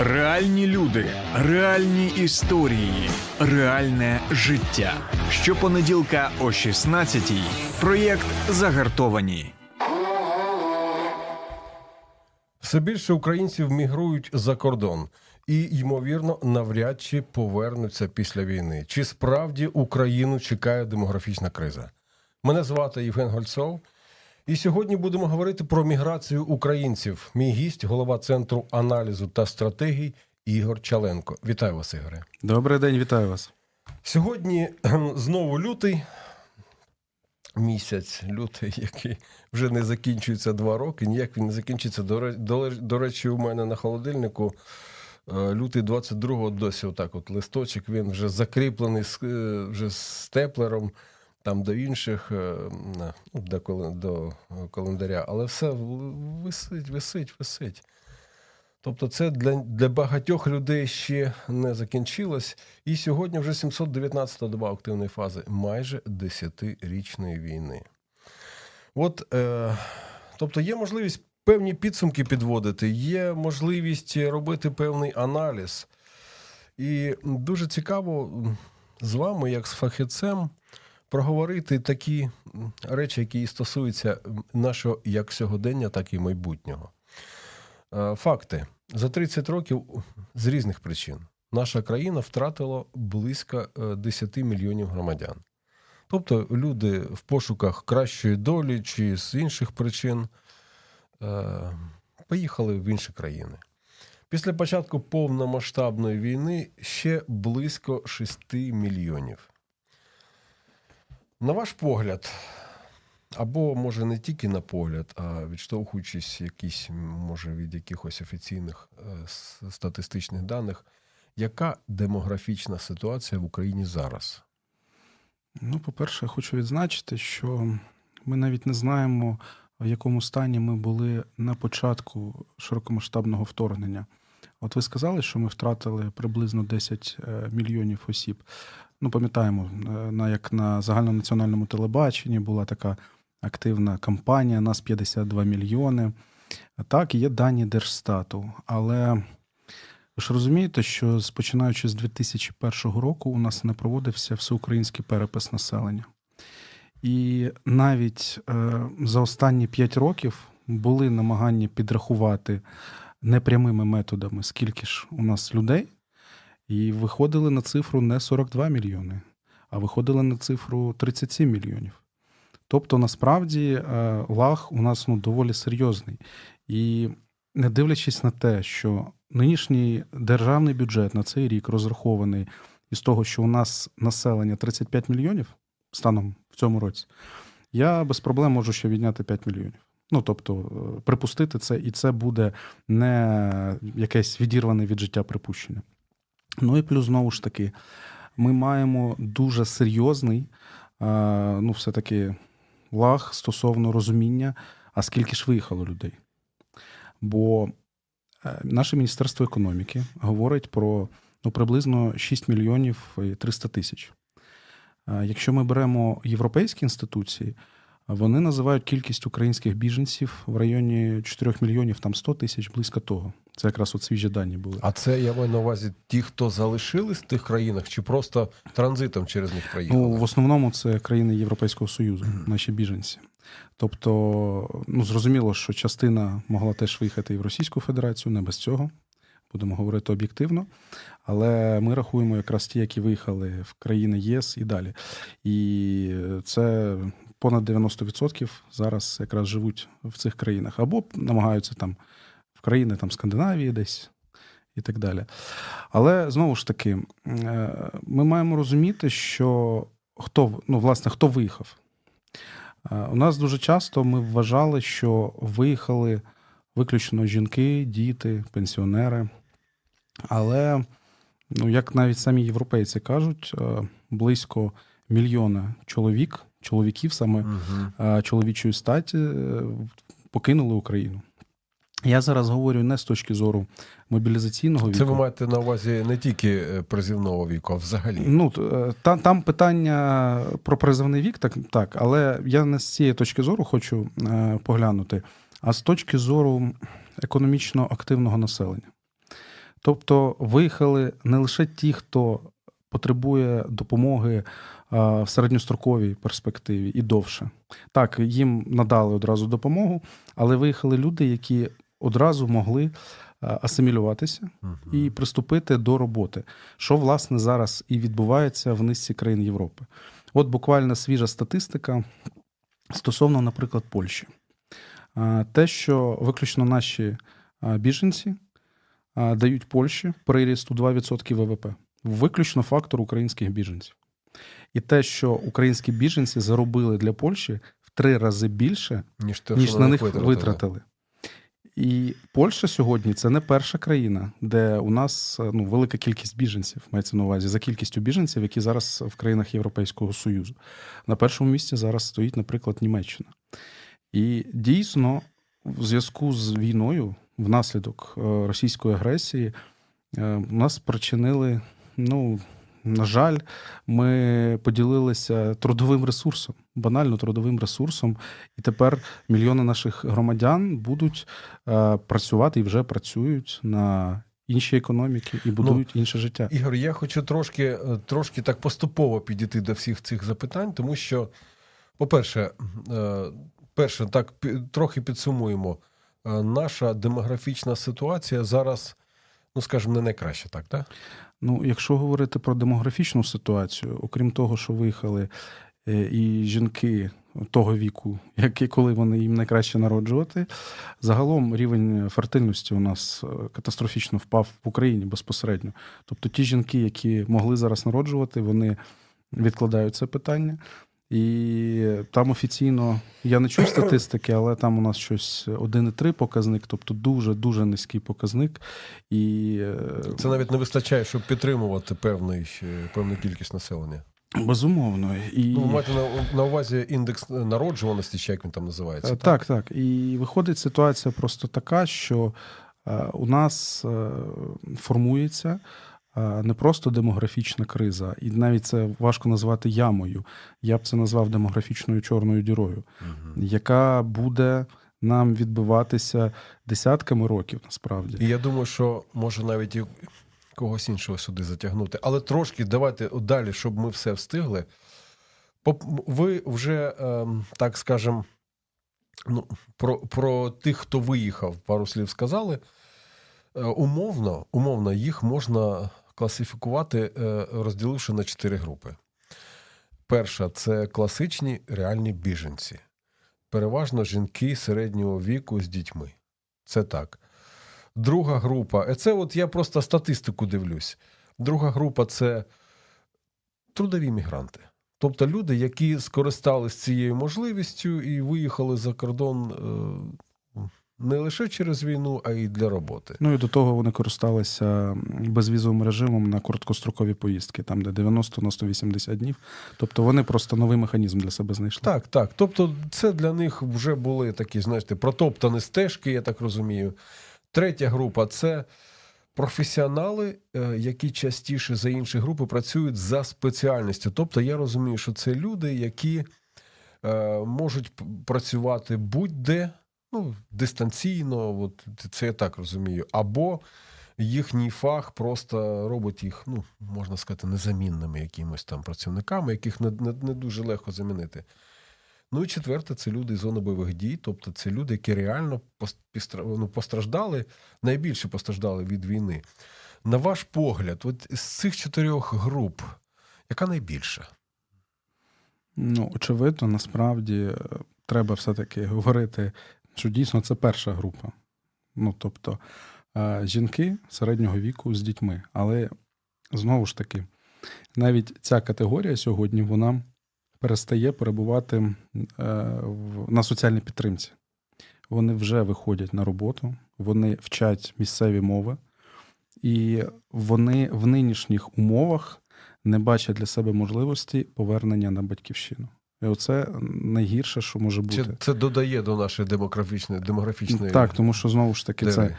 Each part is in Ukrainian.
Реальні люди, реальні історії, реальне життя. Щопонеділка о 16-й. Проєкт Загартовані. Все більше українців мігрують за кордон і, ймовірно, навряд чи повернуться після війни. Чи справді Україну чекає демографічна криза? Мене звати Євген Гольцов. І сьогодні будемо говорити про міграцію українців. Мій гість, голова центру аналізу та стратегій Ігор Чаленко. Вітаю вас, Ігоре. Добрий день, вітаю вас. Сьогодні знову лютий. Місяць лютий, який вже не закінчується два роки. Ніяк він не закінчиться. До, речі, у мене на холодильнику е, лютий 22-го досі отак от листочок. Він вже закріплений е, вже з степлером там до інших, е, ну, до, до календаря, але все висить, висить, висить. Тобто, це для для багатьох людей ще не закінчилось. І сьогодні вже 719-та доба активної фази майже 10-річної війни. От, е, Тобто, є можливість певні підсумки підводити, є можливість робити певний аналіз. І дуже цікаво з вами, як з фахівцем, проговорити такі речі, які стосуються нашого як сьогодення, так і майбутнього. Е, факти за 30 років з різних причин наша країна втратила близько 10 е, мільйонів громадян. Тобто люди в пошуках кращої долі чи з інших причин е, поїхали в інші країни. Після початку повномасштабної війни ще близько 6 мільйонів. На ваш погляд, або може не тільки на погляд, а відштовхуючись якісь, може, від якихось офіційних е, статистичних даних, яка демографічна ситуація в Україні зараз? Ну, по-перше, хочу відзначити, що ми навіть не знаємо, в якому стані ми були на початку широкомасштабного вторгнення. От ви сказали, що ми втратили приблизно 10 е, мільйонів осіб. Ну, пам'ятаємо, е, на як на загальнонаціональному телебаченні була така активна кампанія, нас 52 мільйони. Так, є дані Держстату. Але ви ж розумієте, що починаючи з 2001 року у нас не проводився всеукраїнський перепис населення. І навіть е, за останні 5 років були намагання підрахувати непрямими методами, скільки ж у нас людей, і виходили на цифру не 42 мільйони, а виходили на цифру 37 мільйонів. Тобто, насправді, е, лаг у нас ну, доволі серйозний. І не дивлячись на те, що нинішній державний бюджет на цей рік розрахований із того, що у нас населення 35 мільйонів станом в цьому році, я без проблем можу ще відняти 5 мільйонів. Ну, тобто, е, припустити це, і це буде не якесь відірване від життя припущення. Ну і плюс, знову ж таки, ми маємо дуже серйозний, ну, все-таки лаг стосовно розуміння, а скільки ж виїхало людей. Бо е, наше Міністерство економіки говорить про ну, приблизно 6 мільйонів і 300 тисяч. Якщо ми беремо європейські інституції, вони називають кількість українських біженців в районі 4 мільйонів там 100 тисяч, близько того. Це якраз от свіжі дані були. А це я маю на увазі ті, хто залишились в тих країнах, чи просто транзитом через них проїхали? Ну, в основному це країни Європейського Союзу, наші біженці. Тобто, ну зрозуміло, що частина могла теж виїхати і в Російську Федерацію, не без цього. Будемо говорити об'єктивно. Але ми рахуємо якраз ті, які виїхали в країни ЄС і далі. І це понад 90% зараз якраз живуть в цих країнах або намагаються там в країни там Скандинавії десь і так далі. Але знову ж таки, е, ми маємо розуміти, що хто ну, власне, хто виїхав. Е, у нас дуже часто ми вважали, що виїхали виключно жінки, діти, пенсіонери. Але, ну, як навіть самі європейці кажуть, е, близько мільйона чоловік, чоловіків саме угу. чоловічої статі покинули Україну. Я зараз говорю не з точки зору мобілізаційного віку. Це ви маєте на увазі не тільки е, призивного віку, а взагалі. Ну е, там там питання про призивний вік, так, так, але я не з цієї точки зору хочу е, поглянути, а з точки зору економічно активного населення. Тобто виїхали не лише ті, хто потребує допомоги в середньостроковій перспективі і довше. Так, їм надали одразу допомогу, але виїхали люди, які одразу могли асимілюватися і приступити до роботи, що власне зараз і відбувається в низці країн Європи. От буквально свіжа статистика стосовно, наприклад, Польщі. Те, що виключно наші біженці дають Польщі приріст у 2% ВВП, виключно фактор українських біженців. І те, що українські біженці заробили для Польщі в три рази більше, ніж, те, ніж на них витратили. витратили. І Польща сьогодні це не перша країна, де у нас ну, велика кількість біженців мається на увазі за кількістю біженців, які зараз в країнах Європейського Союзу. На першому місці зараз стоїть, наприклад, Німеччина. І дійсно, в зв'язку з війною, внаслідок е, російської агресії, е, у нас спричинили, ну. На жаль, ми поділилися трудовим ресурсом, банально трудовим ресурсом, і тепер мільйони наших громадян будуть е, працювати і вже працюють на інші економіки і будують ну, інше життя. Ігор, я хочу трошки, е, трошки так поступово підійти до всіх цих запитань, тому що, по-перше, е, перше, так трохи підсумуємо. Наша демографічна ситуація зараз, ну скажімо, не найкраща, так? так? Ну, якщо говорити про демографічну ситуацію, окрім того, що виїхали е, і жінки того віку, як і коли вони їм найкраще народжувати, загалом рівень фертильності у нас е, катастрофічно впав в Україні безпосередньо. Тобто ті жінки, які могли зараз народжувати, вони відкладають це питання. І там офіційно я не чув статистики, але там у нас щось 1,3 показник, тобто дуже дуже низький показник. І е, це навіть не вистачає, щоб підтримувати певний е, певну кількість населення. Безумовно, і ну, маєте на, на увазі індекс народжуваності, чи як він там називається? Так, так. так. І виходить ситуація просто така, що е, у нас формується не просто демографічна криза, і навіть це важко назвати ямою. Я б це назвав демографічною чорною дірою, угу. яка буде нам відбиватися десятками років насправді. І я думаю, що може навіть і когось іншого сюди затягнути. Але трошки давайте далі, щоб ми все встигли. Ви вже, ем, так скажемо, ну, про, про тих, хто виїхав, пару слів сказали. Е, умовно, умовно, їх можна класифікувати, е, розділивши на чотири групи. Перша це класичні реальні біженці, переважно жінки середнього віку з дітьми. Це так. Друга група е, це от я просто статистику дивлюсь. Друга група це трудові мігранти. Тобто люди, які скористались цією можливістю і виїхали за кордон е, не лише через війну, а й для роботи. Ну і до того вони користалися безвізовим режимом на короткострокові поїздки, там де 90 на 180 днів. Тобто вони просто новий механізм для себе знайшли. Так, так. Тобто, це для них вже були такі, знаєте, протоптані стежки, я так розумію. Третя група це. Професіонали, е, які частіше за інші групи працюють за спеціальністю. Тобто я розумію, що це люди, які е, можуть працювати будь-де, ну, дистанційно, от це я так розумію. Або їхній фах просто робить їх, ну, можна сказати, незамінними якимось там працівниками, яких не, не, не дуже легко замінити. Ну і четверте, це люди з зони бойових дій, тобто це люди, які реально ну, постраждали, найбільше постраждали від війни. На ваш погляд, от з цих чотирьох груп, яка найбільша? Ну, очевидно, насправді е, треба все-таки говорити що дійсно це перша група. Ну, тобто е, жінки середнього віку з дітьми. Але знову ж таки, навіть ця категорія сьогодні вона перестає перебувати е, на соціальній підтримці. Вони вже виходять на роботу, вони вчать місцеві мови, і вони в нинішніх умовах не бачать для себе можливості повернення на батьківщину. І оце найгірше, що може бути. Це, це додає до нашої демографічної демографічної. Так, тому що знову ж таки, це,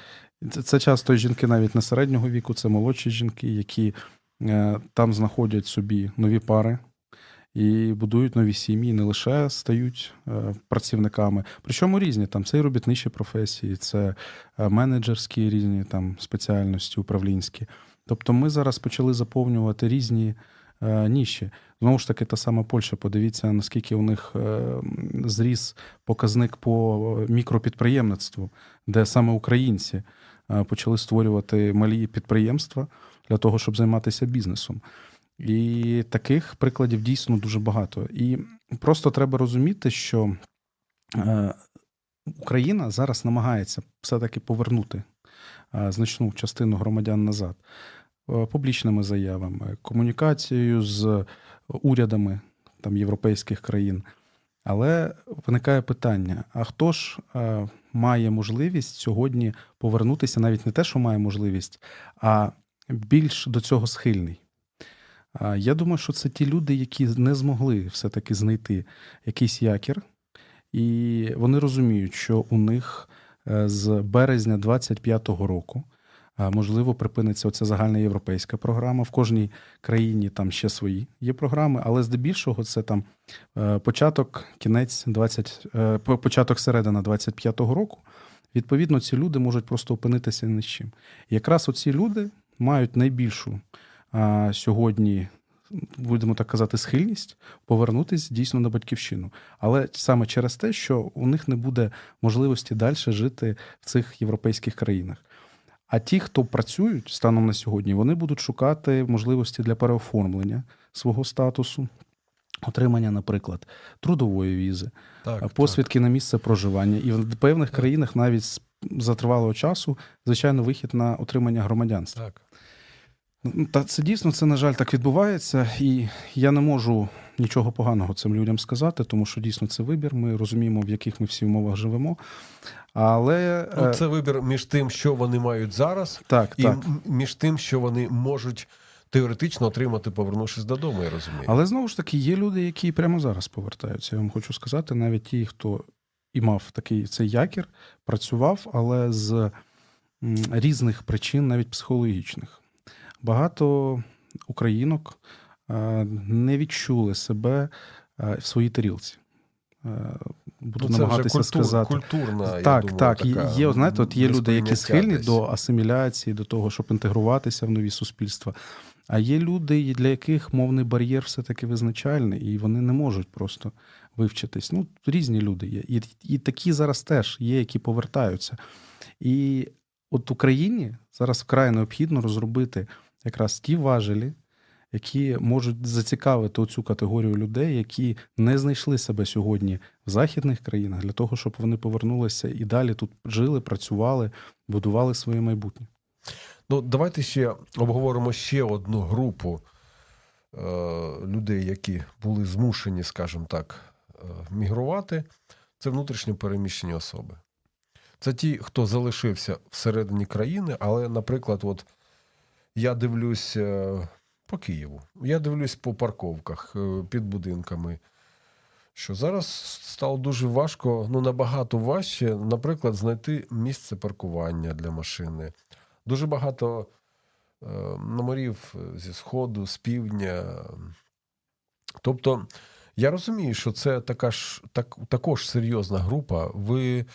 це це, часто жінки навіть не середнього віку, це молодші жінки, які е, там знаходять собі нові пари. і будують нові сім'ї, не лише стають е, працівниками. Причому різні там це і робітничі професії, це е, менеджерські різні там спеціальності, управлінські. Тобто ми зараз почали заповнювати різні ніші. Знову ж таки, та сама Польща, подивіться, наскільки у них зріс показник по мікропідприємництву, де саме українці почали створювати малі підприємства для того, щоб займатися бізнесом. І таких прикладів дійсно дуже багато. І просто треба розуміти, що е, Україна зараз намагається все-таки повернути е, значну частину громадян назад е, публічними заявами, комунікацією з урядами там європейських країн. Але виникає питання: а хто ж має можливість сьогодні повернутися, навіть не те, що має можливість, а більш до цього схильний? Я думаю, що це ті люди, які не змогли все-таки знайти якийсь якір, і вони розуміють, що у них е, з березня 25-го року. Можливо, припиниться оця загальна європейська програма. В кожній країні там ще свої є програми, але здебільшого це там е, початок, кінець 20, е, початок середина 25-го року. Відповідно, ці люди можуть просто опинитися ні з чим. І якраз оці люди мають найбільшу сьогодні, будемо так казати, схильність повернутися дійсно на батьківщину. Але саме через те, що у них не буде можливості далі жити в цих європейських країнах. А ті, хто працюють станом на сьогодні, вони будуть шукати можливості для переоформлення свого статусу, отримання, наприклад, трудової візи, так, посвідки так. на місце проживання. І в певних країнах навіть з затривалого часу, звичайно, вихід на отримання громадянства. Так. Ну, та це дійсно це, на жаль, так відбувається, і я не можу нічого поганого цим людям сказати, тому що дійсно це вибір. Ми розуміємо, в яких ми всі умовах живемо. Але ну, е, це вибір між тим, що вони мають зараз, так, і так. між тим, що вони можуть теоретично отримати, повернувшись додому. Я розумію. Але знову ж таки є люди, які прямо зараз повертаються. Я вам хочу сказати, навіть ті, хто і мав такий цей якір, працював, але з різних причин, навіть психологічних багато українок е, не відчули себе е, в своїй тарілці. Е, буду ну, намагатися культур, сказати. Культурна, так, я думаю, так. Така є, знаєте, от є люди, які схильні до асиміляції, до того, щоб інтегруватися в нові суспільства. А є люди, для яких мовний бар'єр все-таки визначальний, і вони не можуть просто вивчитись. Ну, різні люди є. І, І такі зараз теж є, які повертаються. І от Україні зараз вкрай необхідно розробити якраз ті важелі, які можуть зацікавити цю категорію людей, які не знайшли себе сьогодні в західних країнах, для того, щоб вони повернулися і далі тут жили, працювали, будували своє майбутнє. Ну, давайте ще обговоримо ще одну групу е, людей, які були змушені, скажімо так, е, мігрувати. Це внутрішньо переміщені особи. Це ті, хто залишився всередині країни, але, наприклад, от я дивлюсь е, по Києву, я дивлюсь по парковках е, під будинками. Що зараз стало дуже важко, ну набагато важче, наприклад, знайти місце паркування для машини. Дуже багато е, номерів зі сходу, з півдня. Тобто, я розумію, що це така ж так, також серйозна група. Ви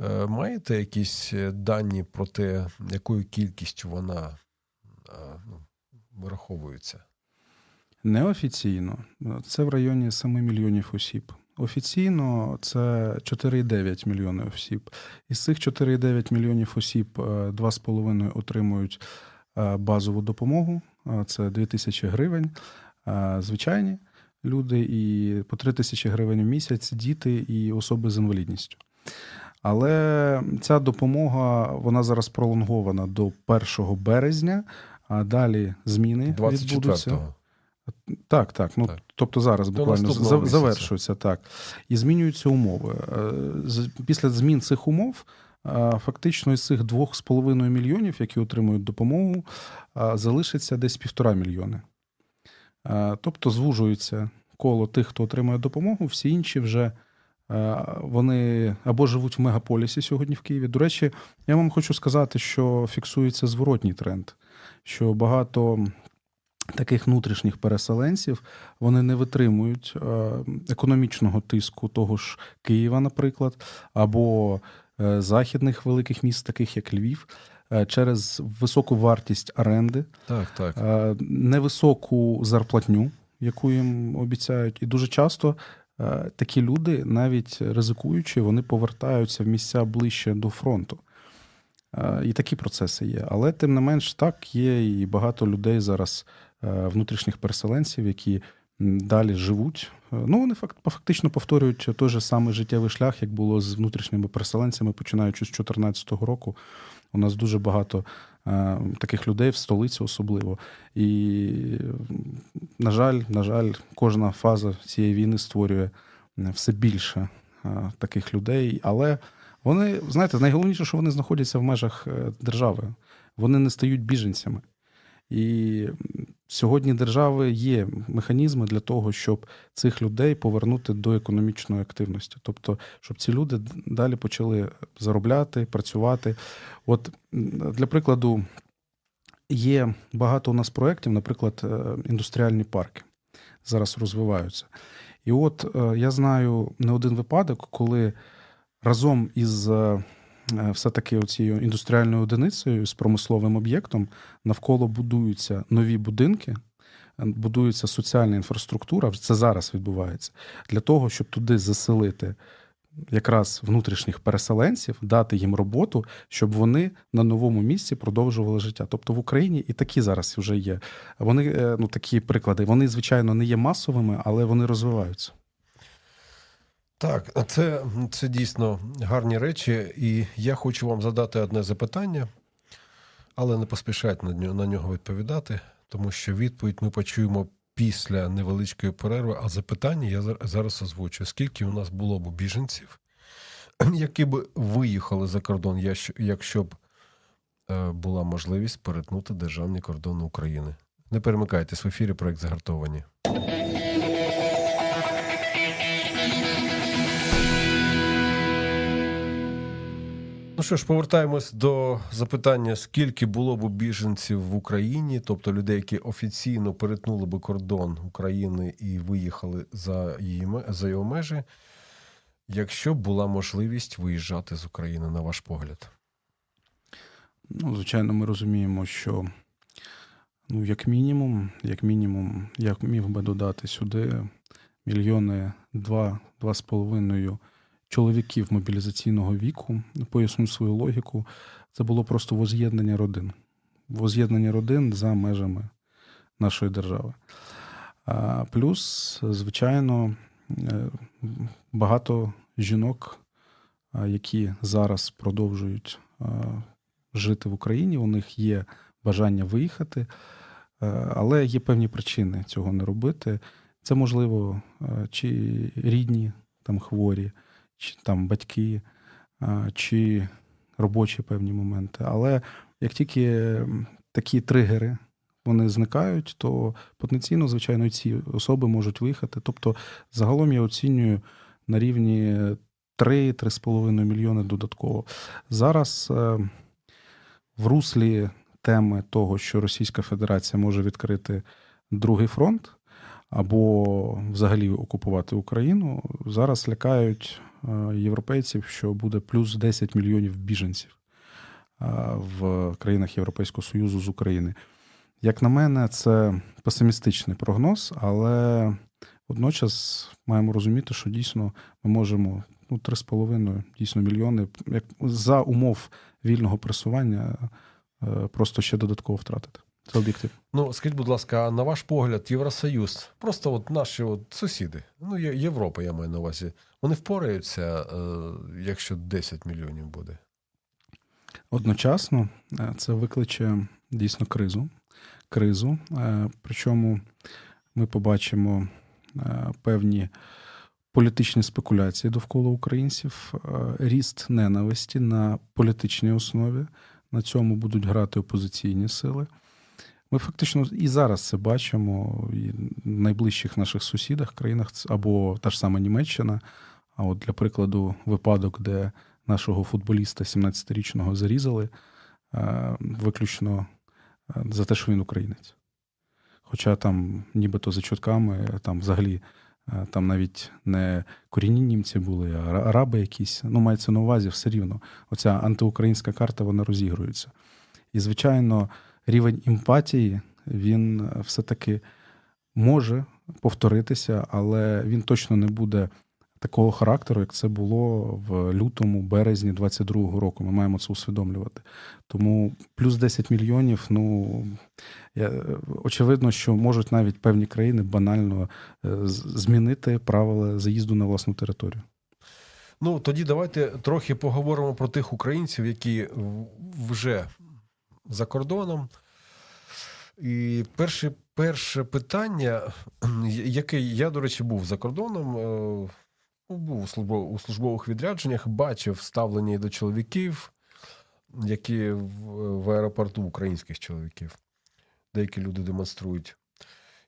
е, маєте якісь дані про те, якою кількістю вона вираховуються? Неофіційно це в районі 7 мільйонів осіб. Офіційно це 4,9 мільйони осіб. Із цих 4,9 мільйонів осіб 2,5 е, отримують е, базову допомогу. Це 2 тисячі гривень. Звичайні люди, і по 3 тисячі гривень в місяць діти і особи з інвалідністю. Але ця допомога вона зараз пролонгована до 1 березня а далі зміни 24 відбудуться. Так, так. Ну так. тобто зараз буквально завершується так. І змінюються умови. Е, після змін цих умов. Е, фактично із цих 2,5 мільйонів, які отримують допомогу, е, залишиться десь півтора мільйони. Тобто звужується коло тих, хто отримує допомогу, всі інші вже вони або живуть в мегаполісі сьогодні в Києві. До речі, я вам хочу сказати, що фіксується зворотній тренд що багато таких внутрішніх переселенців вони не витримують е, економічного тиску того ж Києва, наприклад, або е, західних великих міст, таких як Львів. Е, через високу вартість оренди, так, так. невисоку зарплатню, яку їм обіцяють, і дуже часто такі люди, навіть ризикуючи, вони повертаються в місця ближче до фронту. І такі процеси є. Але тим не менш, так є і багато людей зараз Е, внутрішніх переселенців, які далі живуть. Е, ну, вони фактично повторюють той же самий життєвий шлях, як було з внутрішніми переселенцями, починаючи з 2014 року. У нас дуже багато е, таких людей в столиці, особливо. І, на жаль, на жаль, кожна фаза цієї війни створює все більше таких людей. Але вони, знаєте, найголовніше, що вони знаходяться в межах держави. Вони не стають біженцями. І сьогодні держави є механізми для того, щоб цих людей повернути до економічної активності, тобто, щоб ці люди далі почали заробляти, працювати. От для прикладу, є багато у нас проєктів, наприклад, е, індустріальні парки зараз розвиваються. І от е, я знаю не один випадок, коли разом із е, Е, все-таки цією індустріальною одиницею з промисловим об'єктом навколо будуються нові будинки, е, будується соціальна інфраструктура. Це зараз відбувається для того, щоб туди заселити. Якраз внутрішніх переселенців дати їм роботу, щоб вони на новому місці продовжували життя. Тобто в Україні і такі зараз вже є. Вони е, ну такі приклади. Вони звичайно не є масовими, але вони розвиваються. Так, це це дійсно гарні речі, і я хочу вам задати одне запитання, але не поспішайте на нього, на нього відповідати, тому що відповідь ми почуємо після невеличкої перерви. А запитання я зараз озвучу: скільки у нас було б біженців, які б виїхали за кордон, якщо б е, була можливість перетнути державні кордони України? Не перемикайтесь в ефірі проект загартовані. Ну що ж, повертаємось до запитання, скільки було б біженців в Україні, тобто людей, які офіційно перетнули би кордон України і виїхали за її за його межі, якщо б була можливість виїжджати з України, на ваш погляд? Ну, звичайно, ми розуміємо, що ну, як мінімум, як мінімум, я міг би додати сюди мільйони два-два з половиною чоловіків мобілізаційного віку, поясню свою логіку, це було просто воз'єднання родин. Воз'єднання родин за межами нашої держави. Плюс, звичайно, е, багато жінок, які зараз продовжують жити в Україні, у них є бажання виїхати, е, але є певні причини цього не робити. Це можливо, е, чи рідні там хворі, чи там батьки, чи робочі певні моменти. Але як тільки такі тригери вони зникають, то потенційно, звичайно, ці особи можуть виїхати. Тобто, загалом я оцінюю на рівні 3-3,5 мільйони додатково. Зараз е, в руслі теми того, що Російська Федерація може відкрити другий фронт. Або взагалі окупувати Україну зараз лякають Е, європейців, що буде плюс 10 мільйонів біженців е, в країнах Європейського Союзу з України. Як на мене, це песимістичний прогноз, але водночас маємо розуміти, що дійсно ми можемо ну, 3,5 дійсно мільйони як за умов вільного пресування е, просто ще додатково втратити. Це об'єктив. Ну, скажіть, будь ласка, на ваш погляд, Євросоюз, просто от наші от сусіди, ну, Європа, я маю на увазі, вони впораються, е, якщо 10 мільйонів буде? Одночасно е, це викличе дійсно кризу. Кризу. Е, причому ми побачимо певні політичні спекуляції довкола українців, ріст ненависті на політичній основі. На цьому будуть грати опозиційні сили. Ми фактично і зараз це бачимо і в найближчих наших сусідах, країнах або та ж сама Німеччина. А от для прикладу, випадок, де нашого футболіста 17-річного зарізали, е, виключно е, за те, що він українець. Хоча там, нібито за чутками, там взагалі е, там навіть не корінні німці були, а араби якісь. Ну, мається на увазі все рівно. Оця антиукраїнська карта вона розігрується. І, звичайно, рівень емпатії він все-таки може повторитися, але він точно не буде такого характеру, як це було в лютому, березні 22-го року. Ми маємо це усвідомлювати. Тому плюс 10 мільйонів. Ну я, очевидно, що можуть навіть певні країни банально е, змінити правила заїзду на власну територію. Ну тоді давайте трохи поговоримо про тих українців, які вже за кордоном. І перше перше питання, яке я, до речі, був за кордоном, е, ну, був у службових відрядженнях, бачив ставлення до чоловіків, які в аеропорту українських чоловіків, деякі люди демонструють.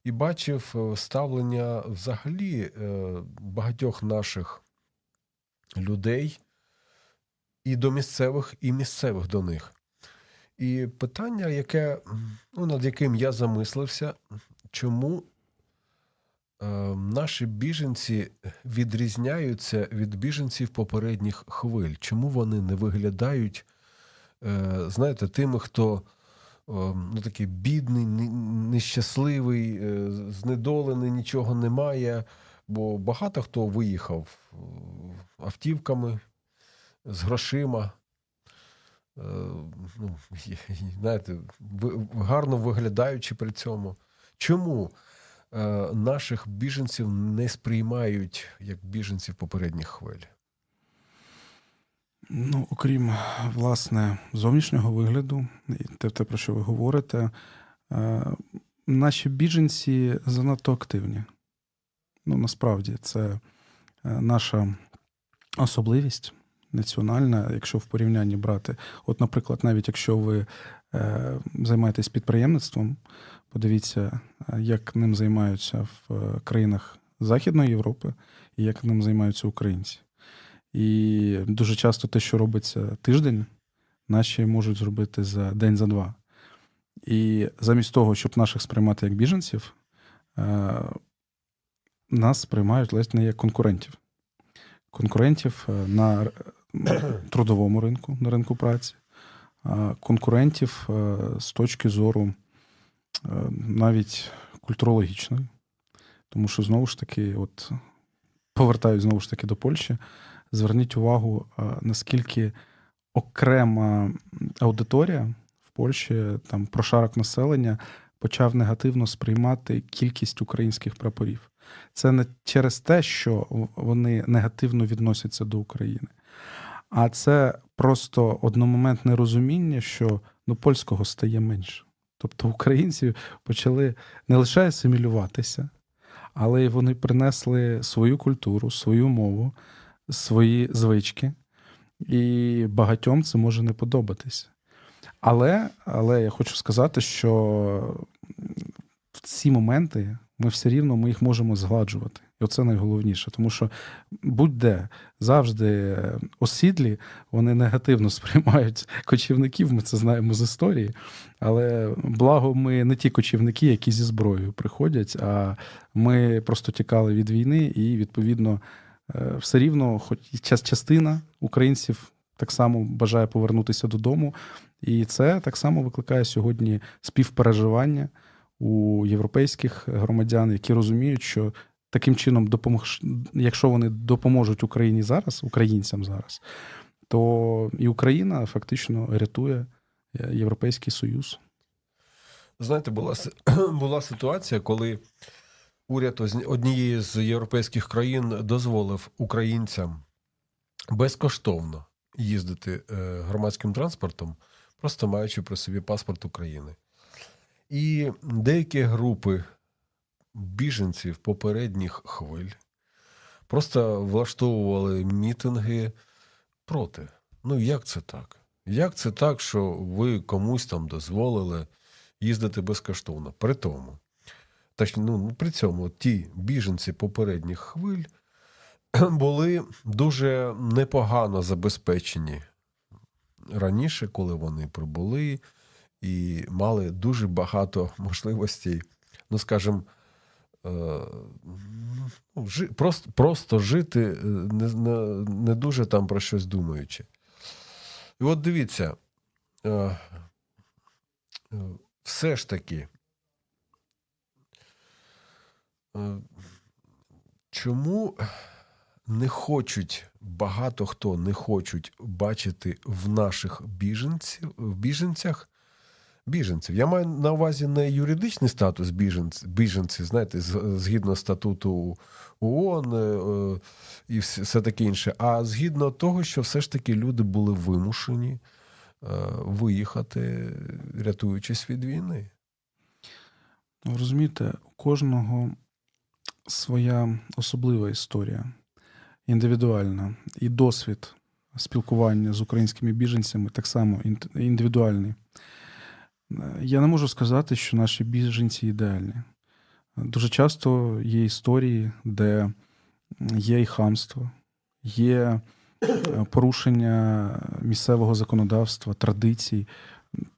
І бачив е, ставлення взагалі е, багатьох наших людей і до місцевих, і місцевих до них. І питання, яке, ну, над яким я замислився, чому е, наші біженці відрізняються від біженців попередніх хвиль? Чому вони не виглядають, е, знаєте, тими, хто е, ну, такий бідний, нещасливий, е, знедолений, нічого немає? Бо багато хто виїхав е, автівками з грошима. Е, ну, знаєте, гарно виглядаючи при цьому. Чому е, наших біженців не сприймають як біженців попередніх хвиль? Ну, окрім власне зовнішнього вигляду, те, те, про що ви говорите, е, наші біженці занадто активні. Ну, насправді, це наша особливість національна, якщо в порівнянні брати. От, наприклад, навіть якщо ви е, займаєтесь підприємництвом, подивіться, е, як ним займаються в е, країнах Західної Європи і як ним займаються українці. І дуже часто те, що робиться тиждень, наші можуть зробити за день за два. І замість того, щоб наших сприймати як біженців, е, нас сприймають ледь не як конкурентів. Конкурентів на трудовому ринку, на ринку праці, конкурентів е, з точки зору е, навіть культурологічної. Тому що, знову ж таки, от повертаюсь знову ж таки до Польщі, зверніть увагу, е, наскільки окрема аудиторія в Польщі, там прошарок населення, почав негативно сприймати кількість українських прапорів. Це не через те, що вони негативно відносяться до України, а це просто одномоментне розуміння, що ну, польського стає менше. Тобто українці почали не лише асимілюватися, але й вони принесли свою культуру, свою мову, свої звички, і багатьом це може не подобатися. Але, Але я хочу сказати, що в ці моменти ми все рівно ми їх можемо згладжувати. І оце найголовніше, тому що будь-де завжди осідлі вони негативно сприймають кочівників, ми це знаємо з історії. Але благо, ми не ті кочівники, які зі зброєю приходять, а ми просто тікали від війни, і відповідно е, все рівно, хоч частина українців так само бажає повернутися додому. І це так само викликає сьогодні співпереживання у європейських громадян, які розуміють, що таким чином допомож, якщо вони допоможуть Україні зараз, українцям зараз, то і Україна фактично рятує е, Європейський Союз. Знаєте, була була ситуація, коли уряд однієї з європейських країн дозволив українцям безкоштовно їздити е, громадським транспортом, просто маючи при собі паспорт України. І деякі групи біженців попередніх хвиль просто влаштовували мітинги проти. Ну, як це так? Як це так, що ви комусь там дозволили їздити безкоштовно? При тому, точно, ну, при цьому ті біженці попередніх хвиль були дуже непогано забезпечені раніше, коли вони прибули і мали дуже багато можливостей ну скажімо, е, ну, просто просто жити, е, не, не, дуже там про щось думаючи. І от дивіться, е, все ж таки. Чому не хочуть, багато хто не хочуть бачити в наших біженців, в біженцях біженців? Я маю на увазі не юридичний статус біженців, біженців знаєте, згідно статуту ООН е, е, і все таке інше, а згідно того, що все ж таки люди були вимушені е, виїхати, рятуючись від війни. Розумієте, у кожного своя особлива історія, індивідуальна, і досвід спілкування з українськими біженцями так само індивідуальний. Я не можу сказати, що наші біженці ідеальні. Дуже часто є історії, де є і хамство, є е, порушення місцевого законодавства, традицій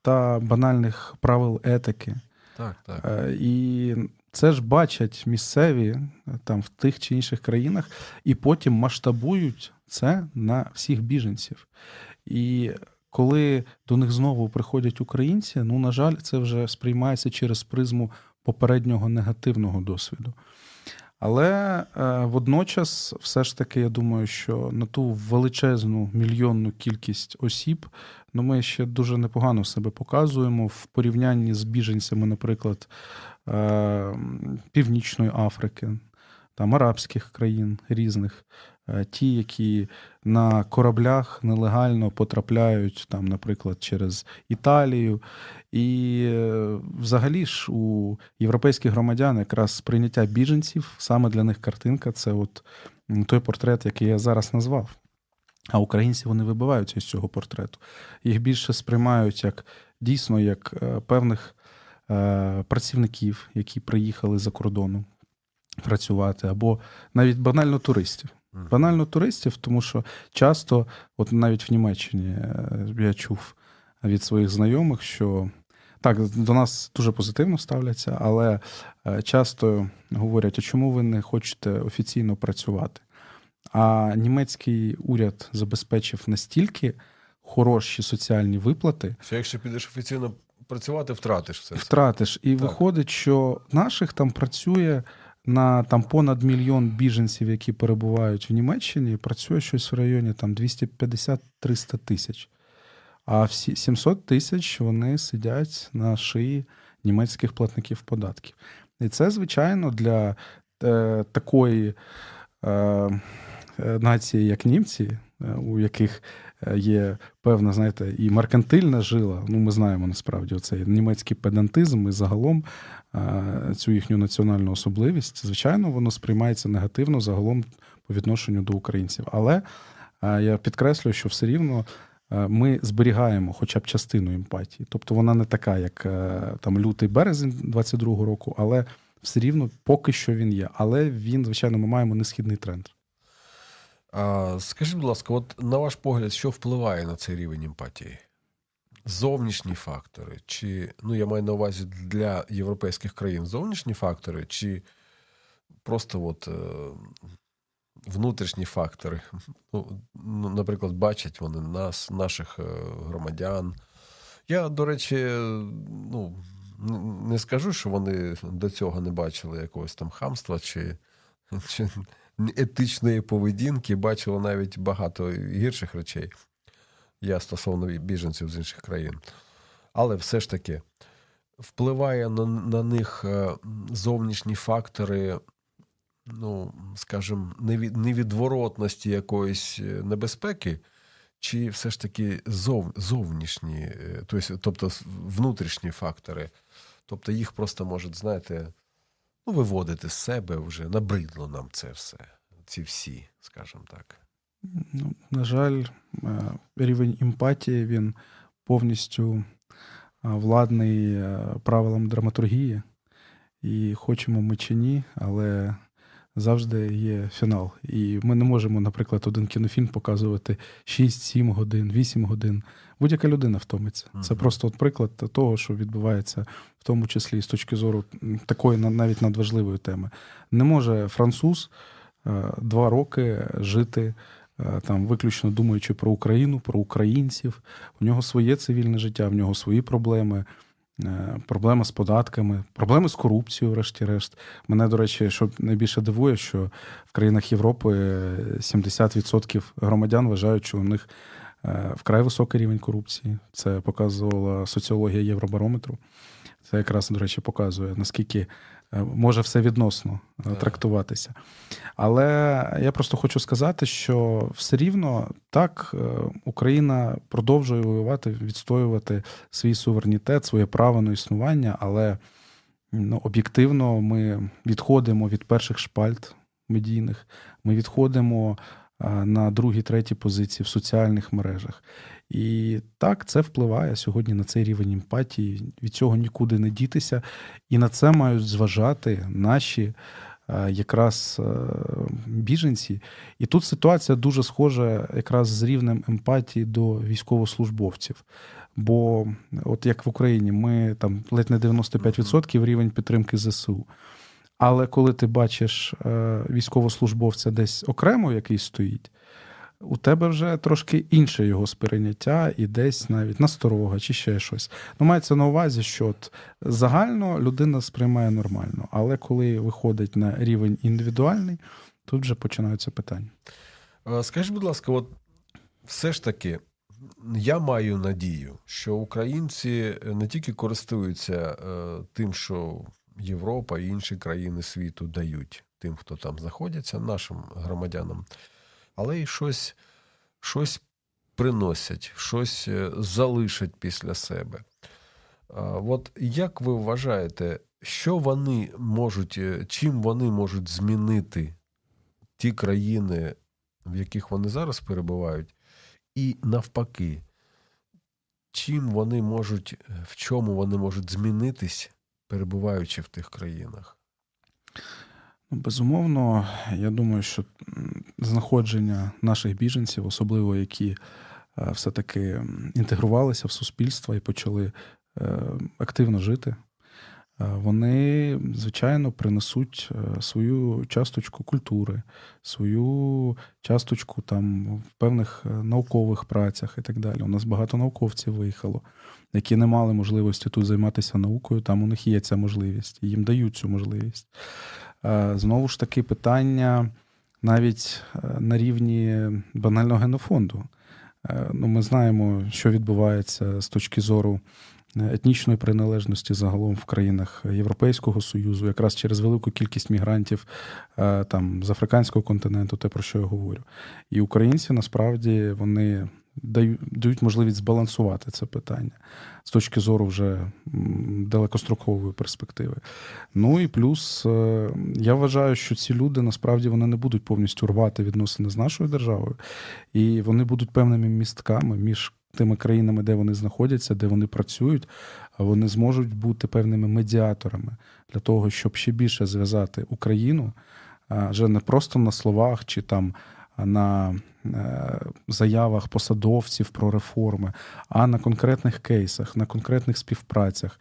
та банальних правил етики. Так, так. Е, і це ж бачать місцеві е, там в тих чи інших країнах, і потім масштабують це на всіх біженців. І коли до них знову приходять українці, ну, на жаль, це вже сприймається через призму попереднього негативного досвіду. Але е, водночас, все ж таки, я думаю, що на ту величезну мільйонну кількість осіб, ну ми ще дуже непогано себе показуємо в порівнянні з біженцями, наприклад, е, Північної Африки, там арабських країн різних, ті, які на кораблях нелегально потрапляють, там, наприклад, через Італію. І е, взагалі ж у європейських громадян якраз сприйняття біженців, саме для них картинка це от той портрет, який я зараз назвав. А українці вони вибиваються із цього портрету. Їх більше сприймають як дійсно як е, певних е, працівників, які приїхали за кордону працювати, або навіть банально туристів. Банально туристів, тому що часто, от навіть в Німеччині е, я чув від своїх знайомих, що так, до нас дуже позитивно ставляться, але е, часто говорять, а чому ви не хочете офіційно працювати? А німецький уряд забезпечив настільки хороші соціальні виплати, що якщо підеш офіційно працювати, втратиш все. Втратиш. І так. виходить, що наших там працює на там понад мільйон біженців, які перебувають в Німеччині, працює щось в районі там 250-300 тисяч. А всі 700 тисяч вони сидять на шиї німецьких платників податків. І це, звичайно, для е, такої е, е нації, як німці, е, у яких є певна, знаєте, і меркантильна жила. Ну, ми знаємо насправді оцей німецький педантизм і загалом цю їхню національну особливість. Звичайно, воно сприймається негативно загалом по відношенню до українців. Але я підкреслюю, що все рівно. Ми зберігаємо хоча б частину емпатії. Тобто вона не така, як там лютий березень 22-го року, але все рівно поки що він є. Але він, звичайно, ми маємо несхідний тренд. А, Скажіть, будь ласка, от на ваш погляд, що впливає на цей рівень емпатії? Зовнішні фактори, чи ну я маю на увазі для європейських країн зовнішні фактори, чи просто от е, внутрішні фактори? Ну, ну, Наприклад, бачать вони нас, наших е, громадян. Я, до речі, ну, не скажу, що вони до цього не бачили якогось там хамства чи, чи етичної поведінки, бачили навіть багато гірших речей я стосовно біженців з інших країн. Але все ж таки впливає на на них е, зовнішні фактори, ну, скажімо, невідворотності якоїсь е, небезпеки, чи все ж таки зов, зовнішні, е, тобто внутрішні фактори. Тобто їх просто можуть, знаєте, ну, виводити з себе вже набридло нам це все, ці всі, скажімо так. Ну, На жаль, е, рівень емпатії він повністю е, владний е, правилам драматургії. І хочемо ми чи ні, але завжди є фінал. І ми не можемо, наприклад, один кінофільм показувати 6-7 годин, 8 годин. Будь-яка людина втомиться. Це просто от приклад того, що відбувається, в тому числі з точки зору такої навіть надважливої теми. Не може француз е, два роки жити. Е, там виключно думаючи про Україну, про українців, у нього своє цивільне життя, в нього свої проблеми. Е, проблеми з податками, проблеми з корупцією, врешті-решт. Мене, до речі, що найбільше дивує, що в країнах Європи 70% громадян вважають, що у них е, вкрай високий рівень корупції. Це показувала соціологія Євробарометру. Це якраз, до речі, показує, наскільки Е, може все відносно е, трактуватися. Але я просто хочу сказати, що все рівно так е, Україна продовжує воювати, відстоювати свій суверенітет, своє право на існування, але ну, об'єктивно ми відходимо від перших шпальт медійних, ми відходимо на другі, треті позиції в соціальних мережах. І так, це впливає сьогодні на цей рівень емпатії. Від цього нікуди не дітися. І на це мають зважати наші якраз біженці. І тут ситуація дуже схожа якраз з рівнем емпатії до військовослужбовців. Бо, от як в Україні, ми там ледь не 95% рівень підтримки ЗСУ. Але коли ти бачиш е, військовослужбовця десь окремо, який стоїть, у тебе вже трошки інше його сприйняття і десь навіть насторога чи ще щось. Ну, мається на увазі, що от загально людина сприймає нормально, але коли виходить на рівень індивідуальний, тут вже починаються питання. Скажіть, будь ласка, от все ж таки. Я маю надію, що українці не тільки користуються е, тим, що Європа і інші країни світу дають тим, хто там знаходиться, нашим громадянам, але й щось, щось приносять, щось е, залишать після себе. От як ви вважаєте, що вони можуть, е, чим вони можуть змінити ті країни, в яких вони зараз перебувають, і навпаки, чим вони можуть, в чому вони можуть змінитись перебуваючи в тих країнах? Ну, безумовно, я думаю, що знаходження наших біженців, особливо які е, все-таки інтегрувалися в суспільство і почали е, активно жити, Е, вони, звичайно, принесуть свою часточку культури, свою часточку там в певних наукових працях і так далі. У нас багато науковців виїхало, які не мали можливості тут займатися наукою. Там у них є ця можливість, і їм дають цю можливість. Знову ж таки, питання навіть на рівні банального генофонду. Ну, Ми знаємо, що відбувається з точки зору етнічної приналежності загалом в країнах Європейського Союзу, якраз через велику кількість мігрантів е, там з африканського континенту, те про що я говорю. І українці насправді вони дають можливість збалансувати це питання. З точки зору вже далекострокової перспективи. Ну і плюс е, я вважаю, що ці люди насправді вони не будуть повністю рвати відносини з нашою державою, і вони будуть певними містками між тими країнами, де вони знаходяться, де вони працюють, вони зможуть бути певними медіаторами для того, щоб ще більше зв'язати Україну вже не просто на словах чи там на е, заявах посадовців про реформи, а на конкретних кейсах, на конкретних співпрацях.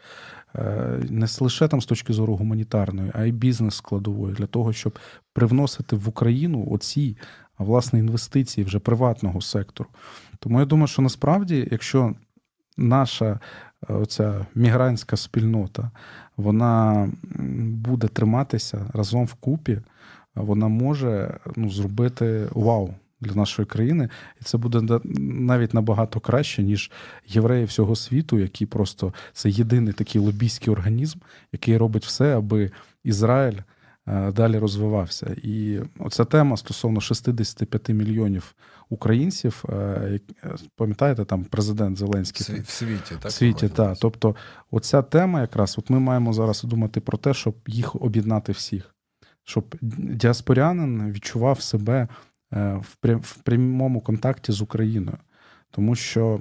Е, не лише там з точки зору гуманітарної, а й бізнес складової для того, щоб привносити в Україну оці власне інвестиції вже приватного сектору. Тому я думаю, що насправді, якщо наша е, оця мігрантська спільнота вона буде триматися разом вкупі, вона може ну, зробити вау для нашої країни, і це буде навіть набагато краще, ніж євреї всього світу, які просто це єдиний такий лобійський організм, який робить все, аби Ізраїль. Е, далі розвивався. І оця тема стосовно 65 мільйонів українців, е, пам'ятаєте, там президент Зеленський в світі, так? В світі, так. Тобто, оця тема, якраз от ми маємо зараз думати про те, щоб їх об'єднати всіх, щоб діаспорянин відчував себе е, в прямому контакті з Україною, тому що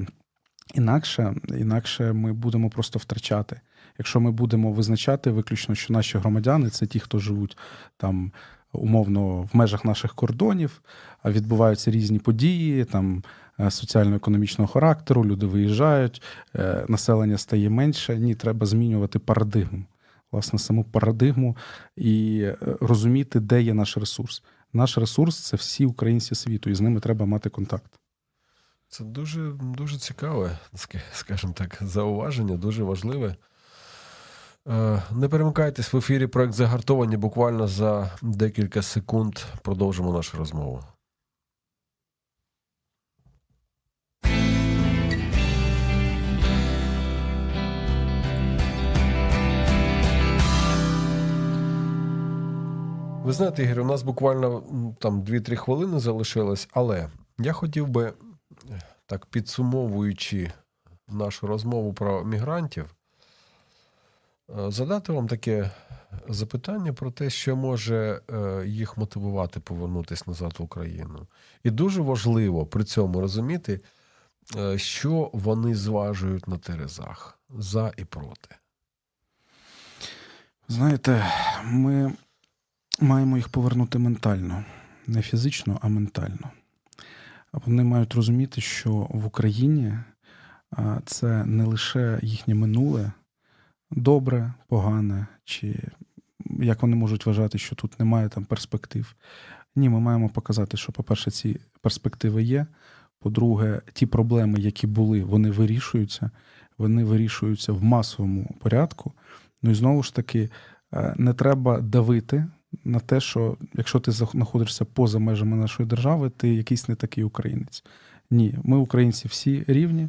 інакше, інакше ми будемо просто втрачати. Якщо ми будемо визначати виключно, що наші громадяни це ті, хто живуть там умовно в межах наших кордонів відбуваються різні події, там е, соціально-економічного характеру, люди виїжджають, е, населення стає менше. Ні, треба змінювати парадигму. Власне, саму парадигму і е, розуміти, де є наш ресурс. Наш ресурс це всі українці світу, і з ними треба мати контакт. Це дуже дуже цікаве, скажімо так, зауваження, дуже важливе. Е, не перемикайтесь в ефірі проект загартовані. Буквально за декілька секунд продовжимо нашу розмову. Ви знаєте, Ігор, у нас буквально там 2-3 хвилини залишилось, але я хотів би, так підсумовуючи нашу розмову про мігрантів, е, задати вам таке запитання про те, що може е, їх мотивувати повернутися назад в Україну. І дуже важливо при цьому розуміти, е, що вони зважують на терезах за і проти. Знаєте, ми маємо їх повернути ментально, не фізично, а ментально. Вони мають розуміти, що в Україні це не лише їхнє минуле, добре, погане, чи як вони можуть вважати, що тут немає там перспектив. Ні, ми маємо показати, що, по-перше, ці перспективи є. По-друге, ті проблеми, які були, вони вирішуються, вони вирішуються в масовому порядку. Ну і знову ж таки, е, не треба давити на те, що якщо ти знаходишся поза межами нашої держави, ти якийсь не такий українець. Ні, ми, українці, всі рівні,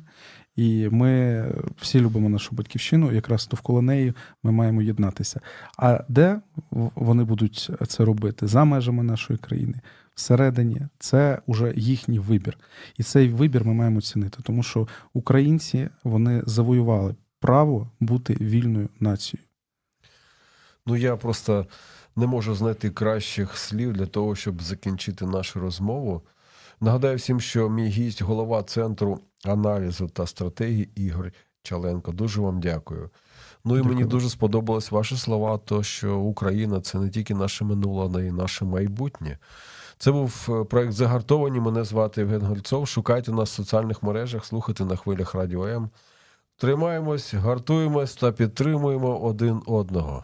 і ми всі любимо нашу батьківщину. Якраз довкола неї ми маємо єднатися. А де вони будуть це робити за межами нашої країни? Всередині це вже їхній вибір, і цей вибір ми маємо цінити, тому що українці вони завоювали право бути вільною нацією. Ну я просто не можу знайти кращих слів для того, щоб закінчити нашу розмову. Нагадаю всім, що мій гість, голова центру аналізу та стратегії Ігор Чаленко. Дуже вам дякую. Ну і дякую. мені дуже сподобались ваші слова, то що Україна це не тільки наше минуле, але й наше майбутнє. Це був е, проект Загартовані. Мене звати Євген Гольцов. Шукайте нас в соціальних мережах, слухайте на хвилях Радіо М. Тримаємось, гартуємось та підтримуємо один одного.